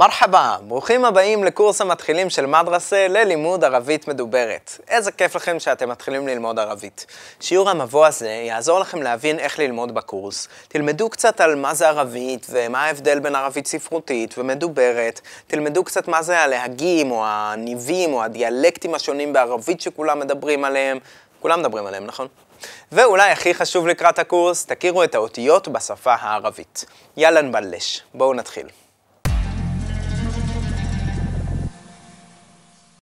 מרחבה, ברוכים הבאים לקורס המתחילים של מדרסה ללימוד ערבית מדוברת. איזה כיף לכם שאתם מתחילים ללמוד ערבית. שיעור המבוא הזה יעזור לכם להבין איך ללמוד בקורס. תלמדו קצת על מה זה ערבית ומה ההבדל בין ערבית ספרותית ומדוברת. תלמדו קצת מה זה הלהגים או הניבים או הדיאלקטים השונים בערבית שכולם מדברים עליהם. כולם מדברים עליהם, נכון? ואולי הכי חשוב לקראת הקורס, תכירו את האותיות בשפה הערבית. יאללה נבלש, בואו נתחיל.